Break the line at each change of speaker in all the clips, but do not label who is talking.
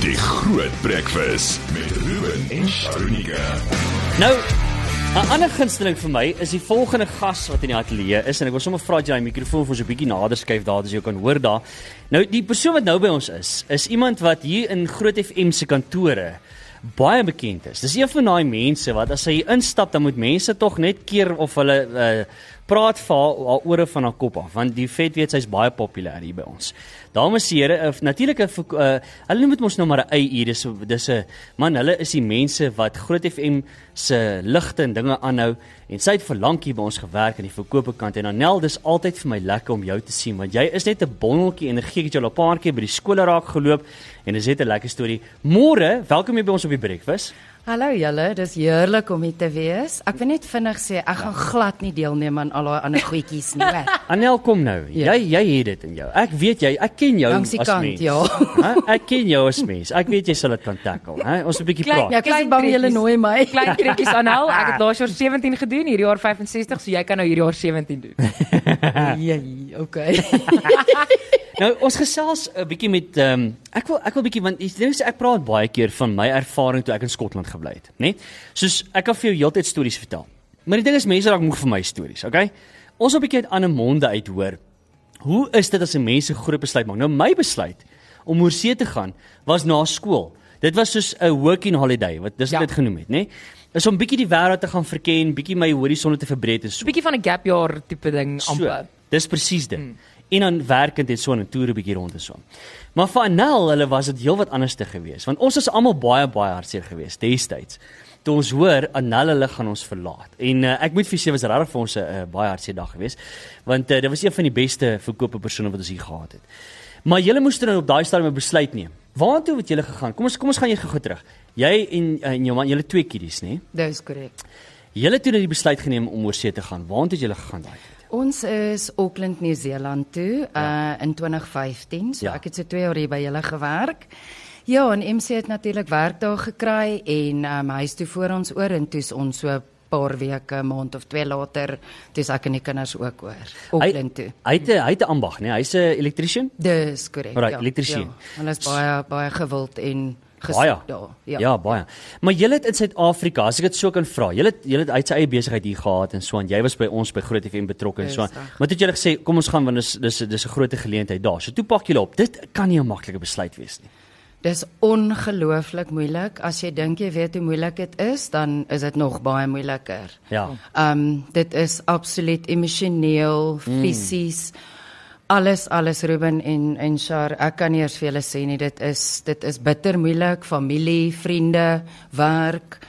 Die Groot Breakfast met Ruben en Sharunika.
Nou, 'n ander gunsteling vir my is die volgende gas wat in die ateljee is en ek wil sommer vra jy die mikrofoon vir ons 'n bietjie nader skuif daar dat jy kan hoor daar. Nou, die persoon wat nou by ons is, is iemand wat hier in Groot FM se kantore baie bekend is. Dis een van daai mense wat as hy instap dan moet mense tog net keer of hulle uh, praat vir haar ore van haar kop af want die vet weet sy's baie populêr hier by ons. Dames en here, uh, natuurlik 'n uh, hulle noem dit mos nou maar 'n AI, dis dis 'n man, hulle is die mense wat Groot FM se ligte en dinge aanhou en sy het vir lank hier by ons gewerk aan die verkope kant en Anel, dis altyd vir my lekker om jou te sien want jy is net 'n bondeltjie energie het jy al 'n paar keer by die skole raak geloop en dis net 'n lekker storie. Môre, welkom hier by ons op die breakfast.
Hallo julle, dis heerlik om hier te wees. Ek wil net vinnig sê ek gaan glad nie deelneem aan al daai ander goedjies nie, hoor.
Anel kom nou.
Ja.
Jy jy het dit in jou. Ek weet jy, ek ken jou
Langs die
as
kant,
mens.
ja.
Hæ? Ek ken jou as mens. Ek weet jy sal dit kan tackle, hè? Ons 'n bietjie praat.
Ja, ek is bang julle
kriekies.
nooi my.
Klein krikkies aanhou. Ek het laas jaar 17 gedoen, hierdie jaar 65, so jy kan nou hierdie jaar 17 doen.
Jee, okay.
Nou ons gesels 'n bietjie met ehm um, ek wil ek wil bietjie want jy weet ek praat baie keer van my ervaring toe ek in Skotland gebly het, né? Nee? Soos ek kan vir jou heeltyd stories vertel. Maar die ding is mense raak moeg vir my stories, okay? Ons wil bietjie uit ander monde uit hoor. Hoe is dit as 'n mens 'n groot besluit maak? Nou my besluit om oorsee te gaan was na skool. Dit was soos 'n working holiday wat dis
Ja.
dit genoem het, né? Nee? Is om bietjie die wêreld te gaan verken, bietjie my horisonne te verbreek en so.
'n Bietjie van 'n gap jaar tipe ding
So,
amper.
dis presies dit. Mm. En dan werkend het so 'n toere bietjie rond en so. Maar vir Anel, hulle was dit heelwat anders te gewees, want ons is almal baie baie hartseer gewees destyds. Toe ons hoor Anel hulle gaan ons verlaat. En uh, ek moet vir sê was regtig vir ons 'n uh, baie hartseer dag geweest, want uh, dit was een van die beste verkope persone wat ons hier gehad het. Maar julle moes dan op daai stadium 'n besluit neem. Waartoe het julle gegaan? Kom ons kom ons gaan eers gou terug. Jy en uh, en jou man, julle twee kiddies, né?
Dis korrek.
Julle het toe net die besluit geneem om oorsee te gaan. Waartoe het julle gegaan daai?
Ons is Auckland, Nieu-Seeland toe uh in 2015. So
Ja.
ek het so 2 jaar hier by julle gewerk. Ja, en MC het natuurlik werk daar gekry en um, hy is toe voor ons oor en toe's ons so paar weke, maand of 2 later, toe's ek en die kinders ook oor. Auckland toe.
Hy het hy het 'n ambag, né? Hy's 'n elektriesien.
Dis korrek.
Alright, elektriesien.
Ja, hulle is baie baie gewild en
Baie.
daar.
Ja. ja, baie. Maar jy het in Suid-Afrika, as ek dit so kan vra, jy het jy het uit sy eie besigheid hier gehad en so aan. Jy was by ons by Groot FM betrokke en so aan. Maar toe het jy gesê, kom ons gaan want dis dis dis 'n groot geleentheid daar. So toe pak jy op. Dit kan nie 'n maklike besluit wees nie.
Dis ongelooflik moeilik. As jy dink jy weet hoe moeilik dit is, dan is dit nog baie moeiliker.
Ja.
Um dit is absoluut emosioneel, fisies. Alles alles Ruben en en Shar, ek kan nie eers vir julle sê nie, dit is dit is bitter moeilik, familie, vriende, werk.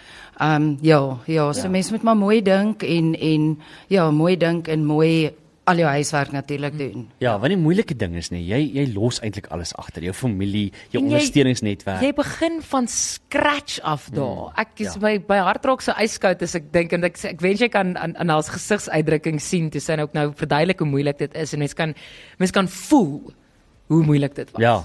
Um ja, ja, so
Ja.
mense moet maar mooi dink en en ja, mooi dink en mooi al jou huiswerk natuurlik doen.
Ja, want die moeilike ding is nee, jy jy los eintlik alles agter. Jou familie, jou
En jy-
ondersteuningsnetwerk.
Jy begin van scratch af daar. Ek is
ja.
my by hartraak so yskoud as ek dink en ek ek wens jy kan aan aan haar gesigsuitdrukking sien toe sy ook nou verduidelik hoe moeilik dit is en mens kan mens kan voel hoe moeilik dit was.
Ja.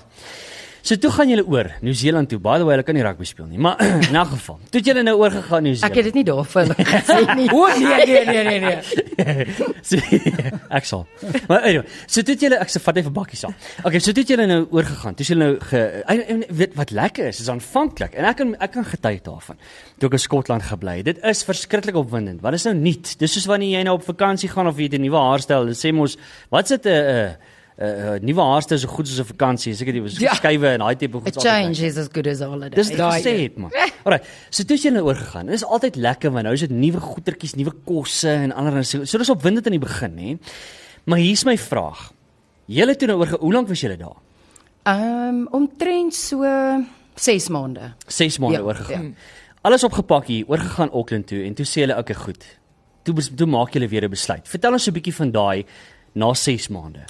So toe gaan julle oor Nieu-Seeland toe. By the way, hulle kan nie rugby speel nie, maar in 'n geval. Toe het julle nou oorgegaan Nieu-Seeland.
Ek het dit nie daarvoor gesê nie.
O nee nee nee nee nee.
so, ek sal. Maar anyway, so dit julle ek se vat even bakkies aan. Okay, so dit julle nou oorgegaan. Dis julle nou ge en, en weet wat lekker is, is aanvanklik en ek kan ek kan getuig daarvan. Toe ek in Skotland gebly het. Dit is verskriklik opwindend. Wat is nou nuut? Dis soos wanneer jy nou op vakansie gaan of jy 'n nuwe haarstyl, dan sê mos, wat sit 'n 'n 'n nuwe haarstyl so goed soos 'n vakansie. Seker jy was
Ja.
skuwe en daai tipe
A
goed.
change is as good as a holiday.
Dis dit
Daai
gesê het man. Alraai. So toe het jy nou oorgegaan. Dit is altyd lekker want nou is dit nuwe goetertjies, nuwe kosse en ander so. So dis opwindend in die begin, hè. Maar hier's my vraag. Julle toe nou oor hoe lank was julle daar?
Ehm um, omtrent so 6 maande.
6 maande
Ja,
oorgegaan. Alles opgepak hier, oorgegaan Auckland toe en toe sê hulle okay, goed. Toe toe maak julle weer 'n besluit. Vertel ons 'n bietjie van daai na 6 maande.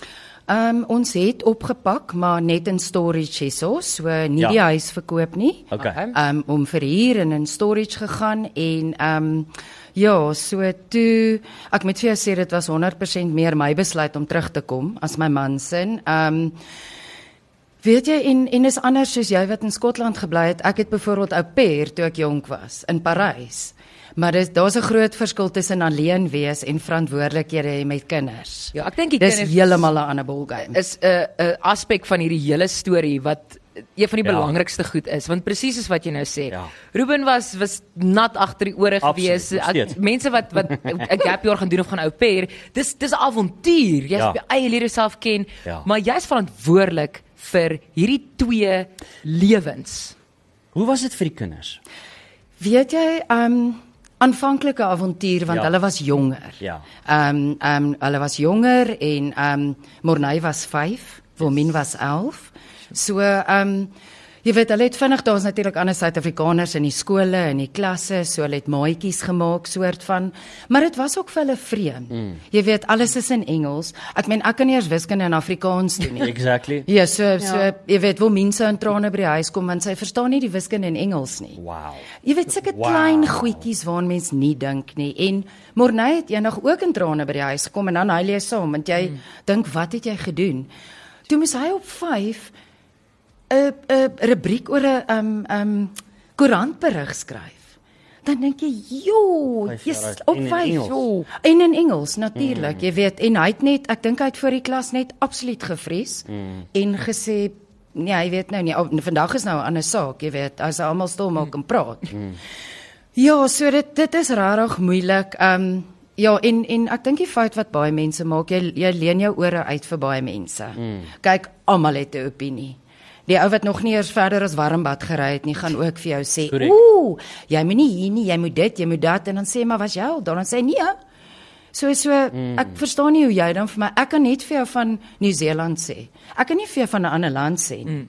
Ehm um, ons het opgepak, maar net in storage hierso, so nie
Ja.
die huis verkoop nie.
Okay.
Okay.
Ehm um, om vir hier en in storage gegaan en ehm um, ja, so toe ek moet vir jou sê dit was 100% meer my besluit om terug te kom as my man se. Ehm um, Weet jy en en is anders soos jy wat in Skotland gebly het. Ek het byvoorbeeld au pair toe ek jonk was in Parys. Maar dis daar's 'n groot verskil tussen alleen wees en verantwoordelikhede hê met kinders.
Ja, ek dink die
Dis
kinders
heeltemal 'n ander ballgame.
is 'n 'n aspek van hierdie hele storie wat een van die
Ja.
belangrikste goed is want presies is wat jy nou sê.
Ja.
Ruben was was nat agter die ore gewees. Ek- Mense wat wat 'n gap jaar gaan doen of gaan au pair, dis dis 'n avontuur. Jy
Ja.
eie leer jouself ken,
Ja.
maar jy's verantwoordelik vir hierdie twee lewens.
Hoe was dit vir die kinders?
Weet jy, um aanvanklike avontuur want
Ja.
hulle was jonger.
Ja.
Um um hulle was jonger en um Morney was 5, Wilmien was 11. So um jy weet hulle het vinnig daar's natuurlik ander Suid-Afrikaners in die skole en die klasse, so hulle het maatjies gemaak soort van, maar dit was ook vir hulle vreemd. Mm. Jy weet alles is in Engels. Ek meen ek kan nie eers wiskunde in Afrikaans doen nie.
Exactly.
Ja, so so jy weet wil mense in trane by die huis kom want sy verstaan nie die wiskunde in Engels nie.
Wow.
Jy weet sulke
Wow.
klein goedjies waaraan mens nie dink nie. En Morney het eendag ook in trane by die huis gekom en dan huil jy saam want jy mm. dink wat het jy gedoen? Toe moes hy op 5 'n 'n rubriek oor 'n um um koerantberig skryf. Dan dink jy, "Jo,
Vyf
jy's op
En in
5."
Engels.
Jo. En in Engels natuurlik, mm. jy weet. En hy het net, ek dink hy het voor die klas net absoluut gevrees mm. en gesê Nee, jy weet nou nie. Oh, vandag is nou 'n ander saak, jy weet. As almal stil maak en praat. Mm. Ja, so dit dit is regtig moeilik. Ehm um, ja, en en ek dink die fout wat baie mense maak, jy jy leen jou ore uit vir baie mense. Mm. Kyk, almal het 'n opinie. Die ou wat nog nie eers verder as warmbad gery het nie, gaan ook vir jou sê. "Ooh, jy moet nie hier nie, jy moet dit, jy moet dat." En dan sê "Maar was jy al?" Dan sê nee. So so mm. ek verstaan nie hoe jy dan vir my ek kan net vir jou van Nieu-Seeland sê. Ek kan nie vir jou van 'n ander land sê nie.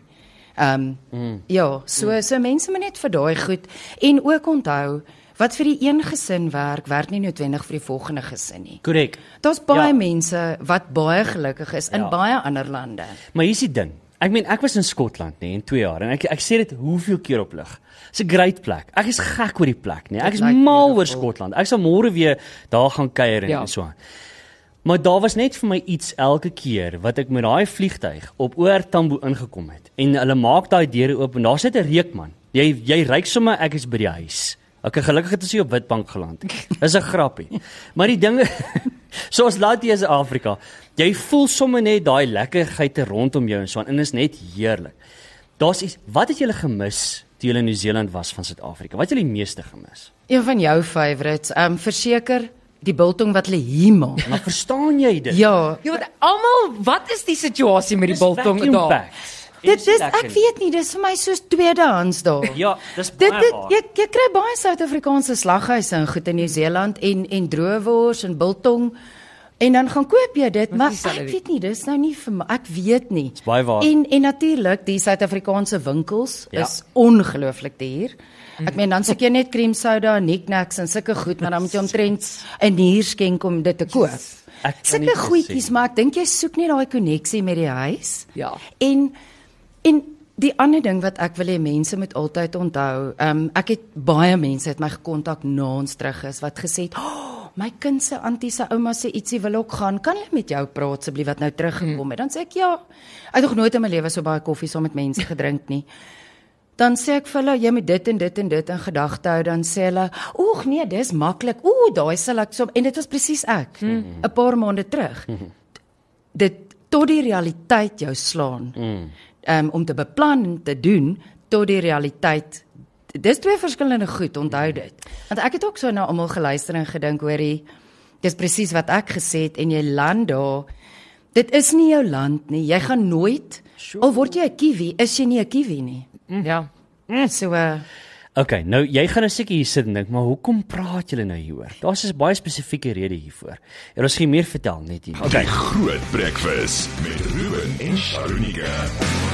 Ehm mm. mm. ja, so mm. so mense moet net vir daai goed en ook onthou wat vir die een gesin werk, werk nie noodwendig vir die volgende gesin nie.
Korrek.
Daar's baie
Ja.
mense wat baie gelukkig is in
Ja.
ja. baie ander lande.
Maar hier's die ding. Ek meen ek was in Skotland nê in 2 jaar en ek ek sê dit hoeveel keer op lig. Dis 'n great plek. Ek is gek oor die plek nê. Ek is mal oor. Skotland. Ek sal môre weer daar gaan kuier en,
Ja.
en so aan. Maar daar was net vir my iets elke keer wat ek met daai vliegtyg op oor Tambo ingekom het. En hulle maak daai deure oop en daar sit 'n reukman. Jy jy ryk sommer ek is by die huis. Okay, gelukkig het ons hier op Witbank geland. Dis 'n grappie. Maar die dinge soos laat jy is in Afrika. Jy voel sommer net daai lekkerheid rondom jou en so aan en is net heerlik. Daar's iets wat het julle gemis toe julle in Nieu-Seeland was van Suid-Afrika? Wat het julle die meeste gemis?
Een van jou favourites, ehm um, verseker die biltong wat hulle hier maak.
Maar verstaan jy dit?
Ja,
Jy weet almal, wat is die situasie met die biltong daar?
packed.
Dit
dis
is ek weet nie, dis vir my soos tweedehands daar.
Ja, dis
Dit
baie
dit
waar.
jy, jy kry baie Suid-Afrikaanse slaghuise in goed in Nieu-Seeland en en droewors en biltong en dan gaan koop jy dit,
Maar
ek weet nie, dis nou nie vir my, ek weet nie.
Dis baie waar.
En en natuurlik, die Suid-Afrikaanse winkels
Ja.
is ongelooflik duur. Ek meen dan soek jy net cream soda, knickknacks en sulke goed, maar dan moet jy omtrent 'n nier skenk om dit te koop.
Nie
Sulke
dit
goedjies, maar ek dink jy soek net daai koneksie met die huis.
Ja.
En en die ander ding wat ek wil hê mense moet altyd onthou, ehm um, ek het baie mense het my gekontak na ons terug is wat gesê het, oh, "My kind se antie se ouma sê ietsie wil ook gaan. Kan hulle met jou praat asseblief wat nou teruggekom het?" Dan sê ek, "Ja. Ek het nog nooit in my lewe so baie koffie saam met mense gedrink nie." Dan sê ek vir hulle, jy moet dit en dit en dit in gedagte hou, dan sê hulle, "Oeg, nee, dis maklik. Ooh, daai sal ek so." En dit was presies ek, 'n mm. paar maande terug. dit tot die realiteit jou slaan. Mm. Um, om te beplan en te doen tot die realiteit. Dis twee verskillende goed, onthou dit. Want ek het ook so na almal geluister en gedink hoorie, dis presies wat ek gesê het en jy land daar. Dit is nie jou land nie. Jy gaan nooit sure. al word jy 'n kiwi, is jy nie 'n kiwi nie.
Ja.
So uh,
Okay, nou jy gaan nou seker hier sit en dink, maar hoekom praat julle nou hieroor? Daar's 'n baie spesifieke rede hiervoor. En ons gaan meer vertel net hier.
Okay. Die groot breakfast met Ruben en Sharunika.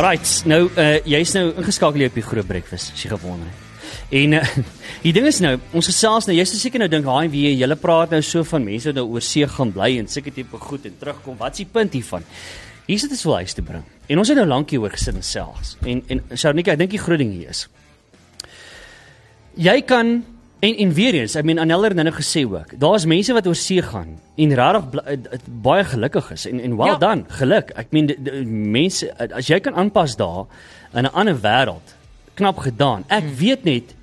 Alright, nou uh jy's nou ingeskakel hier op die groot breakfast, as jy gewonder het. En uh, die ding is nou, ons gesels nou, jy's seker nou dink, "Haai, wie julle praat nou so van mense wat nou oor see gaan bly en sulke tipe goed en terugkom. Wat's die punt hiervan?" Hier sit dit wel huis te bring. En ons het nou lank hieroor gesit en selfs. En en Shanika, ek dink die groot ding hier is. Jy kan en en weer eens, ek meen Anel het nou gesê ook, daar's mense wat oor see gaan en regtig eh, eh, baie gelukkig is en en well
Ja.
done, geluk. Ek meen mense as jy kan aanpas daar in 'n ander wêreld, knap gedaan. Ek hmm. weet net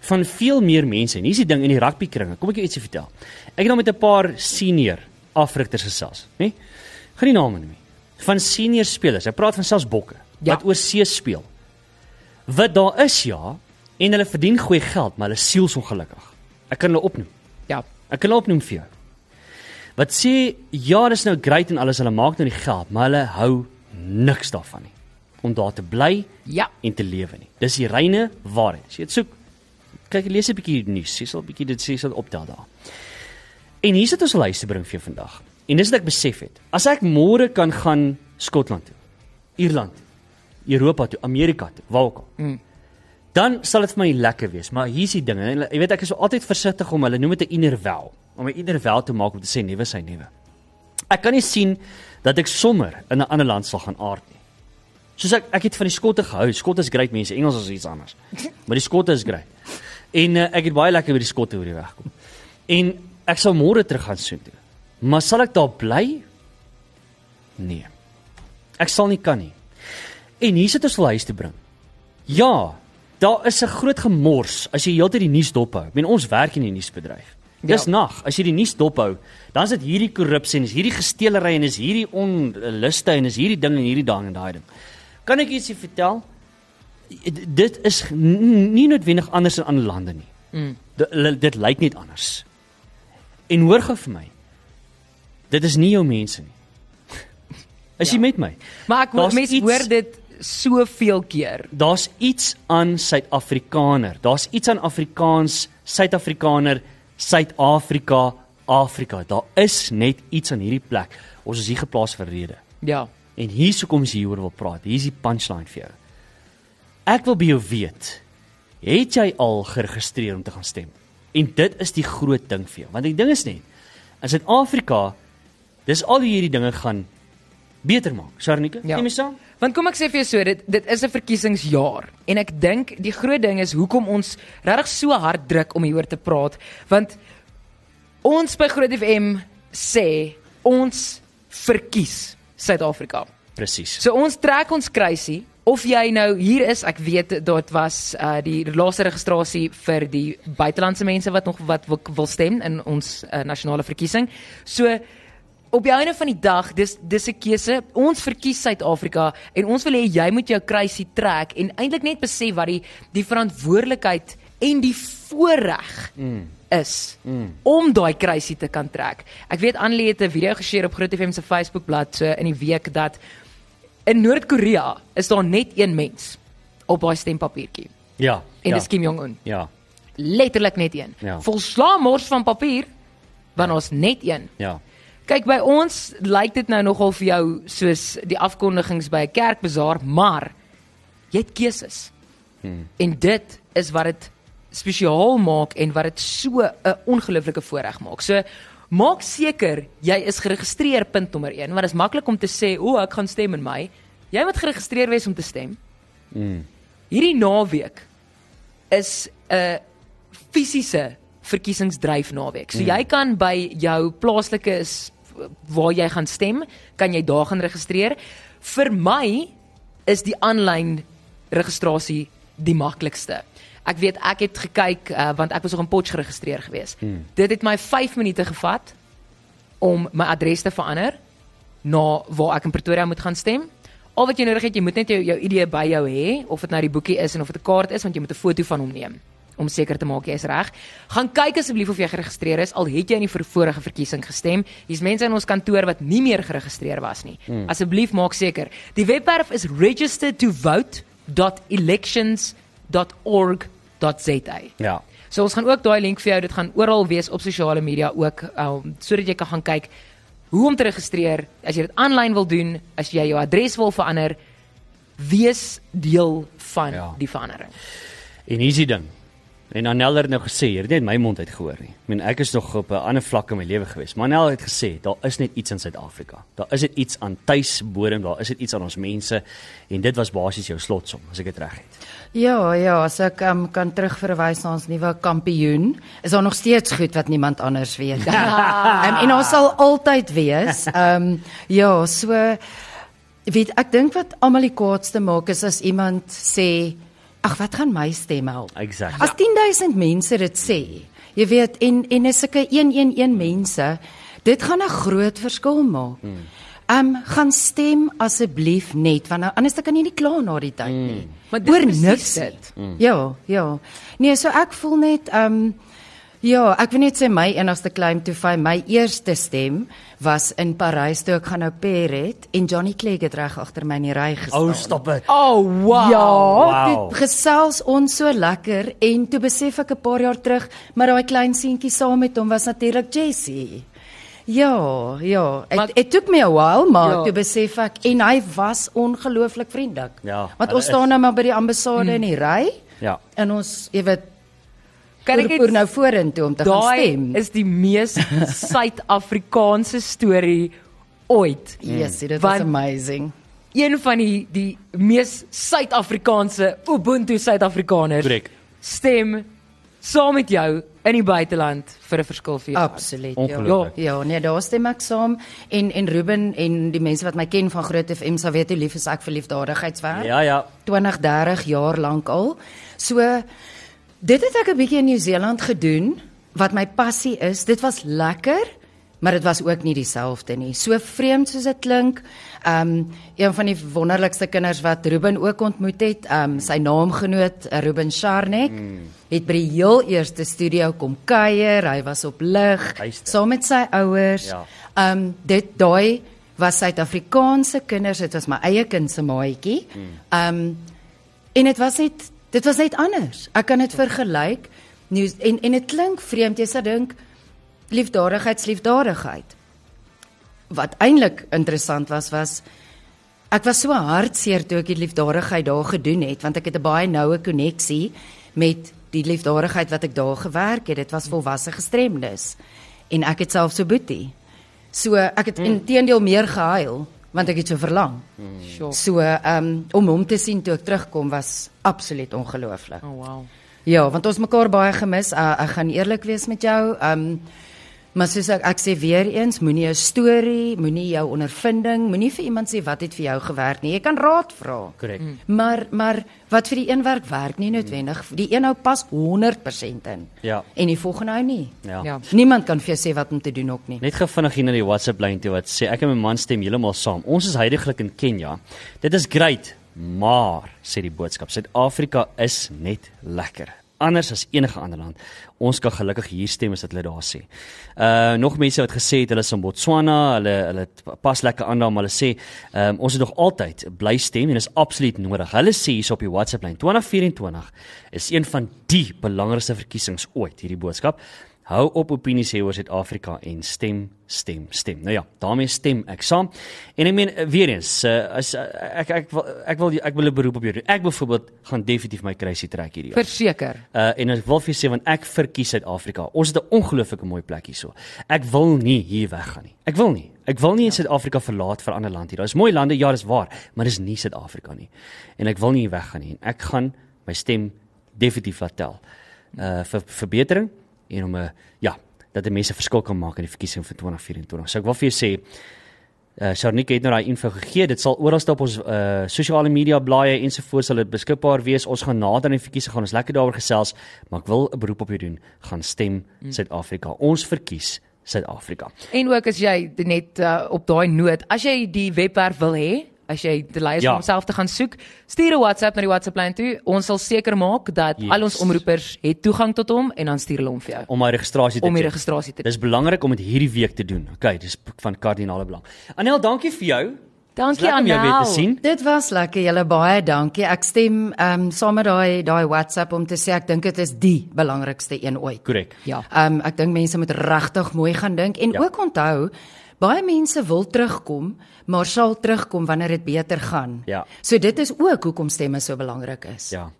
van veel meer mense en hier's die ding in die rugbykringe. Kom ek jou ietsie vertel. Ek het nou met 'n paar senior afrigters gesels? Gaan nie name noem nie. van senior spelers. Ek praat van selfs bokke
Ja.
wat oor see speel. Wat daar is ja, en hulle verdien goeie geld, maar hulle is sielsongelukkig. Ek kan hulle opnoem.
Ja.
Ek kan hulle opnoem vir jou. Wat sê ja, dis nou great en alles, hulle maak nou die geld, maar hulle hou niks daarvan nie om daar te bly
Ja.
en te lewe nie. Dis die reine waarheid. As jy dit soek, kyk lees 'n bietjie nuus, sal 'n bietjie dit sê sal optel daar. En hier sit ons al huis te bring vir jou vandag. En dis wat ek besef het. As ek môre kan gaan Skotland toe, Ierland, Europa toe, Amerika toe, waar ook al.
Mm.
Dan sal dit vir my lekker wees, maar hier's die ding. en Jy weet ek is altyd versigtig om hulle noem dit 'n inner wel, om 'n inner wel te maak om te sê nuwe sy nuwe. Ek kan nie sien dat ek sommer in 'n ander land sal gaan aard nie. Soos ek ek het van die skotte gehou. Skotte is great mense, Engels is iets anders. Maar die skotte is great. En uh, ek het baie lekker by die skotte oor die weg kom. En ek sal môre terug gaan soen toe. Maar sal ek daar bly? Nee. Ek sal nie kan nie. En hier sit ons huis toe bring. Ja, daar is 'n groot gemors as jy heeltyd die nuus dophou. Ek meen ons werk in die nuusbedryf. Dis
Ja.
nag, as jy die nuus dophou, dan is dit hierdie korrupsie en is hierdie gesteelery en is hierdie onluste en is hierdie ding en hierdie ding en daai ding. Kan ek ietsie vertel? Dit is nie noodwendig anders in ander lande nie.
Mm.
Dit, lyk net anders. En hoor gou vir my. Dit is nie jou mense nie. Is jy met my?
Maar ek hoor
Daar's
mense
iets-
hoor dit soveel keer.
Daar's iets aan Suid-Afrikaner. Daar's iets aan Afrikaans, Suid-Afrikaner, Suid-Afrika, Afrika. Daar is net iets aan hierdie plek. Ons is hier geplaas vir rede.
Ja.
En hier's hoekom ons hieroor wil praat. Hier's die punchline vir jou. Ek wil by jou weet, het jy al geregistreer om te gaan stem? En dit is die groot ding vir jou. Want die ding is net, in Suid-Afrika, dis al hierdie dinge gaan beter maak. Sharnika,
Ja.
neem my saam?
Want kom ek sê vir jou so, dit dit is 'n verkiesingsjaar en ek dink die groot ding is hoekom ons regtig so hard druk om hieroor te praat, want ons by Groot FM sê ons verkies Suid-Afrika.
Presies.
So ons trek ons kruisie of jy nou hier is, ek weet dit was uh die laaste registrasie vir die buitelandse mense wat nog wat wil, wil stem in ons uh, nasionale verkiesing. So op die einde van die dag, dis dis 'n keuse. Ons verkies Suid-Afrika en ons wil hê jy moet jou kruisie trek en eintlik net besef wat die die verantwoordelikheid en die voorreg mm. is mm. om daai kruisie te kan trek. Ek weet Annelie het 'n video geshare op Groot FM se Facebookblad so in die week dat in Noord-Korea is daar net een mens op daai stempapiertjie
Ja.
en
ja.
dis Kim Jong Un.
Ja.
Letterlik net een.
Ja.
Volslaan mors van papier want ons net een.
Ja.
Kyk by ons lyk dit nou nogal vir jou soos die afkondigings by 'n kerkbazaar, maar jy het keuses. Hmm. En dit is wat dit spesiaal maak en wat dit so 'n ongelooflike voorreg maak. So maak seker jy is geregistreer punt nommer 1, want dit is maklik om te sê, "O, ek gaan stem in my." Jy moet geregistreer wees om te stem.
Mm.
Hierdie naweek is 'n fisiese verkiesingsdryf naweek. So jy kan by jou plaaslike waar jy gaan stem, kan jy daar gaan registreer. Vir my is die aanlyn registrasie die maklikste. Ek weet ek het gekyk uh, want ek was nog in Potch geregistreer gewees. Hmm. Dit het my 5 minute gevat om my adres te verander na waar ek in Pretoria moet gaan stem. Al wat jy nodig het, jy moet net jou jou ID by jou hê of dit nou die boekie is en of dit 'n kaart is want jy moet 'n foto van hom neem om seker te maak jy is reg. Gaan kyk asseblief of jy geregistreer is al het jy in die vorige verkiesing gestem. Hier's mense in ons kantoor wat nie meer geregistreer was nie. Hmm. Asseblief maak seker. Die webwerf is registertovote.elections.org.za.
Ja.
So ons gaan ook daai link vir jou, dit gaan oral wees op sosiale media ook um, sodat jy kan gaan kyk hoe om te registreer. As jy dit aanlyn wil doen, as jy jou adres wil verander, wees deel van
Ja.
die verandering.
En hier's die ding. En Anel het nou gesê, het net my mond uit gehoor nie. Ek meen ek is nog op 'n ander vlak in my lewe gewees. Maar Anel het gesê, daar is net iets in Suid-Afrika. Daar is net iets aan tuisbodem, daar is net iets aan ons mense en dit was basies jou slotsom, as ek dit reg het.
Ja, ja, as ek um, kan terugverwys na ons nuwe kampioen, is daar nog steeds goed wat niemand anders weet. um, en ons sal altyd wees. Ehm um, ja, so weet ek dink wat almal die kwaadste maak is as iemand sê, "Ag, wat gaan my stem help?"
Exact.
As 10000 mense dit sê, jy weet en en is sulke 111 mense, dit gaan 'n groot verskil maak. Hmm. Um gaan stem asseblief net want anders dan kan jy nie kla na die tyd nie.
Maar dis
Oor
presies
niks
dit.
nie. Ja, ja. Nee, so ek voel net um ja, ek wil net sê my enigste claim to fame, my eerste stem was in Parys toe ek gaan nou pair het en Johnny Clegg het reg agter my in die ry gestaan.
Ou, stop dit.
Oh wow.
Ja,
Wow.
dit gesels ons so lekker en toe besef ek 'n paar jaar terug, maar daai klein seentjie saam met hom was natuurlik Jessie. Ja, ja.
Maar-
It, it took me a while, maar
Ja.
toe besef ek en hy was ongelooflik vriendelik.
Ja,
Want ons staan nou maar by die ambassade in die ry
Ja.
en ons, jy weet,
Kan ek
poer nou vorentoe om te gaan
Daai
stem.
is die mees Suid-Afrikaanse storie ooit.
yes, dit was amazing.
Een van die die mees Suid-Afrikaanse Ubuntu Suid-Afrikaners
Korrek.
stem saam met jou in die buiteland vir 'n verskil vir jou.
Absoluut. Ja. Ja, nee, daar stem ek saam en en Ruben en die mense wat my ken van Groot FM sal weet hoe lief is ek vir liefdadigheidswerk.
Ja, ja.
20, 30 jaar lank al. So dit het ek 'n bietjie in Nieu-Seeland gedoen wat my passie is. Dit was lekker, maar dit was ook nie dieselfde nie. So vreemd soos dit klink. Um een van die wonderlikste kinders wat Ruben ook ontmoet het, um sy naamgenoot uh, Ruben Sharnek mm. het by die heel eerste studio kom kuier. Hy was op lig saam met sy ouers.
Ja.
Um dit daai was Suid-Afrikaanse kinders, dit was my eie kind se maatjie. Um en dit was net dit was net anders. Ek kan dit vergelyk. Nou en en dit klink vreemd jy sou dink liefdadigheid, liefdadigheid. Wat eintlik interessant was was ek was so hartseer toe ek die liefdadigheid daar gedoen het want ek het 'n baie noue koneksie met die liefdadigheid wat ek daar gewerk het. Dit was volwasse gestremdes en ek het self so boetie. So ek het intedeel meer gehuil want ek het so verlang.
Sure.
So um om hom te sien toe ek terugkom was absoluut ongelooflik.
Oh wow.
Ja, want ons mekaar baie gemis. Uh, ek gaan eerlik wees met jou. Um maar soos ek ek sê weer eens, moenie 'n storie, moenie jou ondervinding, moenie vir iemand sê wat het vir jou gewerk nie. Jy kan raad vra.
Korrek. Mm.
Maar maar wat vir die een werk werk nie noodwendig. Die een hou pas 100% in.
Ja.
En die volgende hou nie.
Ja.
Ja.
Niemand kan vir jou sê wat om te doen ook nie.
Net gevinnig hier na die WhatsApp lyn toe wat sê ek en my man stem heeltemal saam. Ons is heidaglik in Kenja. Dit is great, maar sê die boodskap, Suid-Afrika is net lekker. Anders as enige ander land. Ons kan gelukkig hier stem as dit hulle daar sê. Uh nog mense wat gesê het hulle is in Botswana, hulle hulle pas lekker aan daar, maar hulle sê um, ons het nog altyd bly stem en is absoluut nodig. Hulle sê hier op die WhatsApp lyn 2024 is een van die belangrikste verkiesings ooit hierdie boodskap. Hou op opinies hê oor Suid-Afrika en stem, stem, stem. Nou ja, daarmee stem ek saam. En ek meen eh, weer eens, uh, as uh, ek ek wil ek wil ek wil 'n beroep op jou doen. Ek byvoorbeeld gaan definitief my kruisie trek hierdie jaar.
Verseker.
Uh en ek wil vir jou sê want ek verkies Suid-Afrika. Ons het 'n ongelooflike mooi plek hierso. Ek wil nie hier weggaan nie. Ek wil nie. Ek wil nie in Suid-Afrika verlaat vir 'n ander land hier. Daar is mooi lande, ja, dis waar, maar dis nie Suid-Afrika nie. En ek wil nie hier weggaan nie. En ek gaan my stem definitief laat tel. Uh vir verbetering en om 'n ja, dat die mense verskil kan maak in die verkiesing vir 2024. So ek wil vir jou sê Uh Sharnika het nou daai info gegee. Dit sal oral op ons uh sosiale media blaaie ensovoorts sal dit beskikbaar wees. Ons gaan nader aan die verkiesing gaan ons lekker daaroor gesels, maar ek wil 'n beroep op jou doen. Gaan stem Suid-Afrika. Ons verkies Suid-Afrika.
En ook as jy net uh, op daai noot, as jy die webwerf wil hê, as jy die lys
Ja.
om homself te gaan soek, stuur 'n WhatsApp na die WhatsApp lyn toe. Ons sal seker maak dat
Yes.
al ons omroepers het toegang tot hom en dan stuur hulle hom vir jou
om my registrasie te
om die registrasie te
Dis belangrik om dit hierdie week te doen. Okay, dis van kardinale belang. Anel, dankie vir jou.
Dankie
om jou te.
Dit was lekker, julle baie dankie. Ek stem ehm um, saam met daai daai WhatsApp om te sê ek dink dit is die belangrikste een ooit.
Korrek.
Ja.
Ehm um, ek dink mense moet regtig mooi gaan dink en ja. ook onthou baie mense wil terugkom, maar sal terugkom wanneer dit beter gaan.
Ja.
So dit is ook hoekom stemme so belangrik is.
Ja.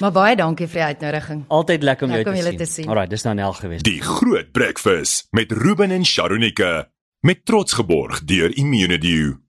Maar baie dankie vir die uitnodiging.
Altyd lekker om jou
Lekker om
te,
julle
sien.
te sien.
Alraai, dis nou Anel gewees.
Die Groot Breakfast met Ruben en Sharonika met trots geborg deur Immunedio.